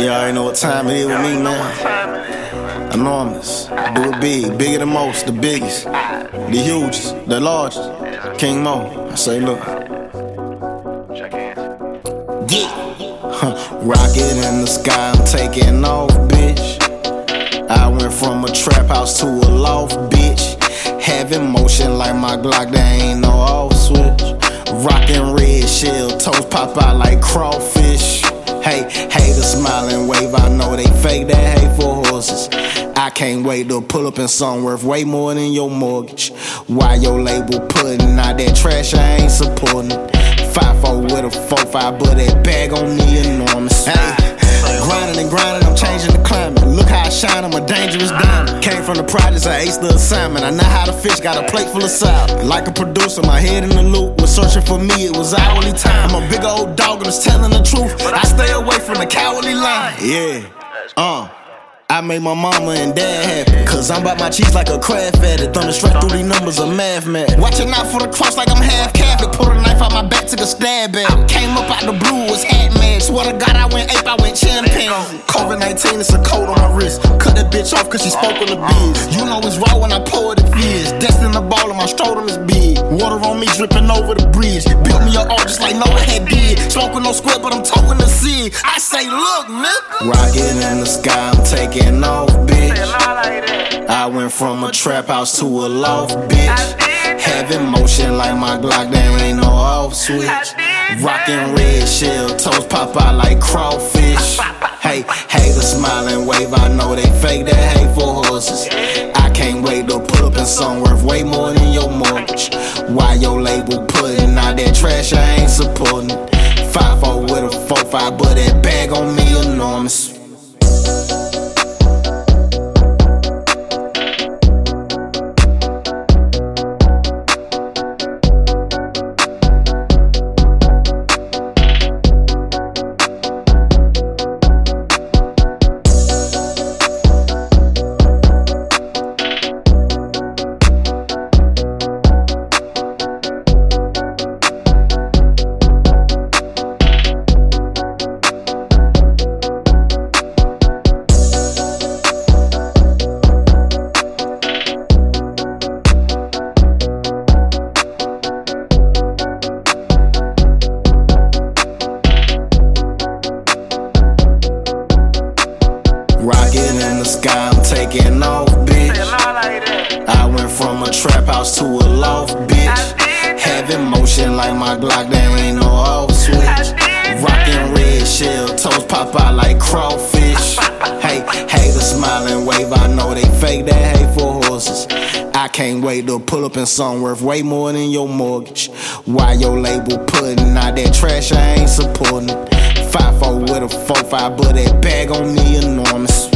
You already know what time it is with me, man. Enormous. Do it big. Bigger than most. The biggest. The hugest. The largest. King Moe. I say, look. Check in. Yeah. Rocket in the sky, I'm taking off, bitch. I went from a trap house to a loft, bitch. Having motion like my Glock, there ain't no off switch. Rockin' red shell, toes pop out like crawfish. Hey, haters smiling, wave, I know they fake that hate for horses. I can't wait to pull up in something worth way more than your mortgage. Why your label putting out that trash, I ain't supporting. Five four with a four five, but that bag on me enormous. Hey, grinding and grinding, I'm changing the climate. Look how I shine, I'm a dangerous ah. diamond. Came from the projects, I aced the assignment. I know how to fish, got a plate full of salad. Like a producer, my head in the loop. Was searching for me, it was hourly time. I'm a big old dog, and was telling the truth. but I stay away from the cowardly line. Yeah, uh. I made my mama and dad happy. Cause I'm about my cheese like a Kraft addict. Thunder straight through these numbers of math man. Watching out for the cross like I'm half Catholic. Pulled a knife out my back, took a stab at it. Came up out the blue, was hat mad. Swear to God, I I went chimpanzee. COVID 19, it's a coat on my wrist. Cut that bitch off cause she spoke on the biz. You know it's raw when I pour it, it fizz. Destined the ball and my scrotum is big. Water on me dripping over the bridge. Built me a art just like Noah had did. Smoking no square, but I'm towing the cig. I say, look, nigga. Rocket in the sky, I'm taking off, bitch. I went from a trap house to a loft, bitch. Having motion like my Glock, there ain't no off switch. Rockin' red shell, toes pop out like crawfish. Hey, haters smiling, wave, I know they fake that hate for horses. I can't wait to pull up in something worth way more than your mortgage. Why your label putting out that trash, I ain't supporting. Five four with a four five, but that bag on me enormous. I'm off, bitch. I went from a trap house to a loft, bitch. Having motion like my Glock, there ain't no off switch. Rockin' red shell, toes pop out like crawfish. Hey, haters smiling, wave, I know they fake that hate for horses. I can't wait to pull up in something worth way more than your mortgage. Why your label putting out that trash, I ain't supporting. Five four with a four five, but that bag on me enormous.